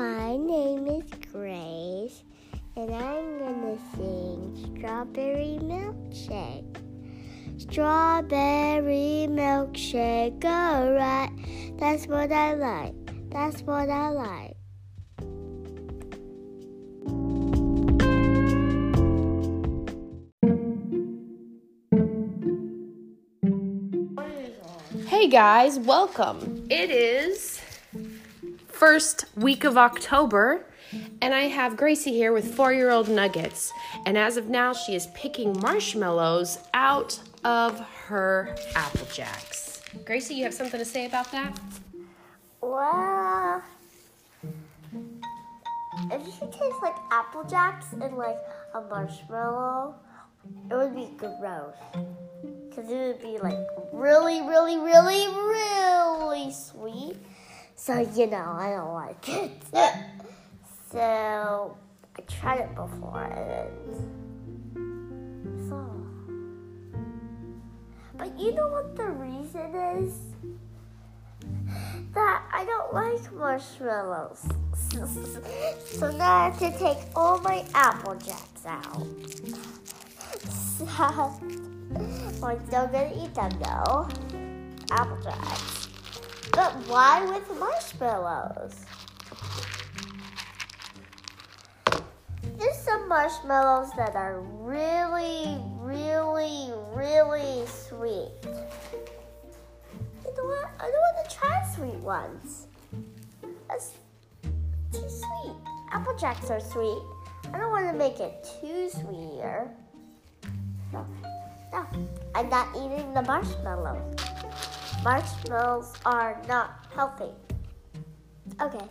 My name is Grace, and I'm gonna sing Strawberry Milkshake. Strawberry milkshake, alright. That's what I like. That's what I like. Hey guys, welcome. It is first week of October, and I have Gracie here with four year old Nuggets. And as of now, she is picking marshmallows out of her Apple Jacks. Gracie, you have something to say about that? Well, if you could taste like Apple Jacks and like a marshmallow, it would be gross. Because it would be like really, really, really, really. So, you know, I don't like it. so, I tried it before and so. But you know what the reason is? that I don't like marshmallows. so now I have to take all my apple jacks out. So, I'm still gonna eat them though. Apple jacks. But why with marshmallows? There's some marshmallows that are really, really, really sweet. You know what? I don't want to try sweet ones. That's too sweet. Apple jacks are sweet. I don't want to make it too sweet. No, no, I'm not eating the marshmallows. Marshmallows are not healthy. Okay.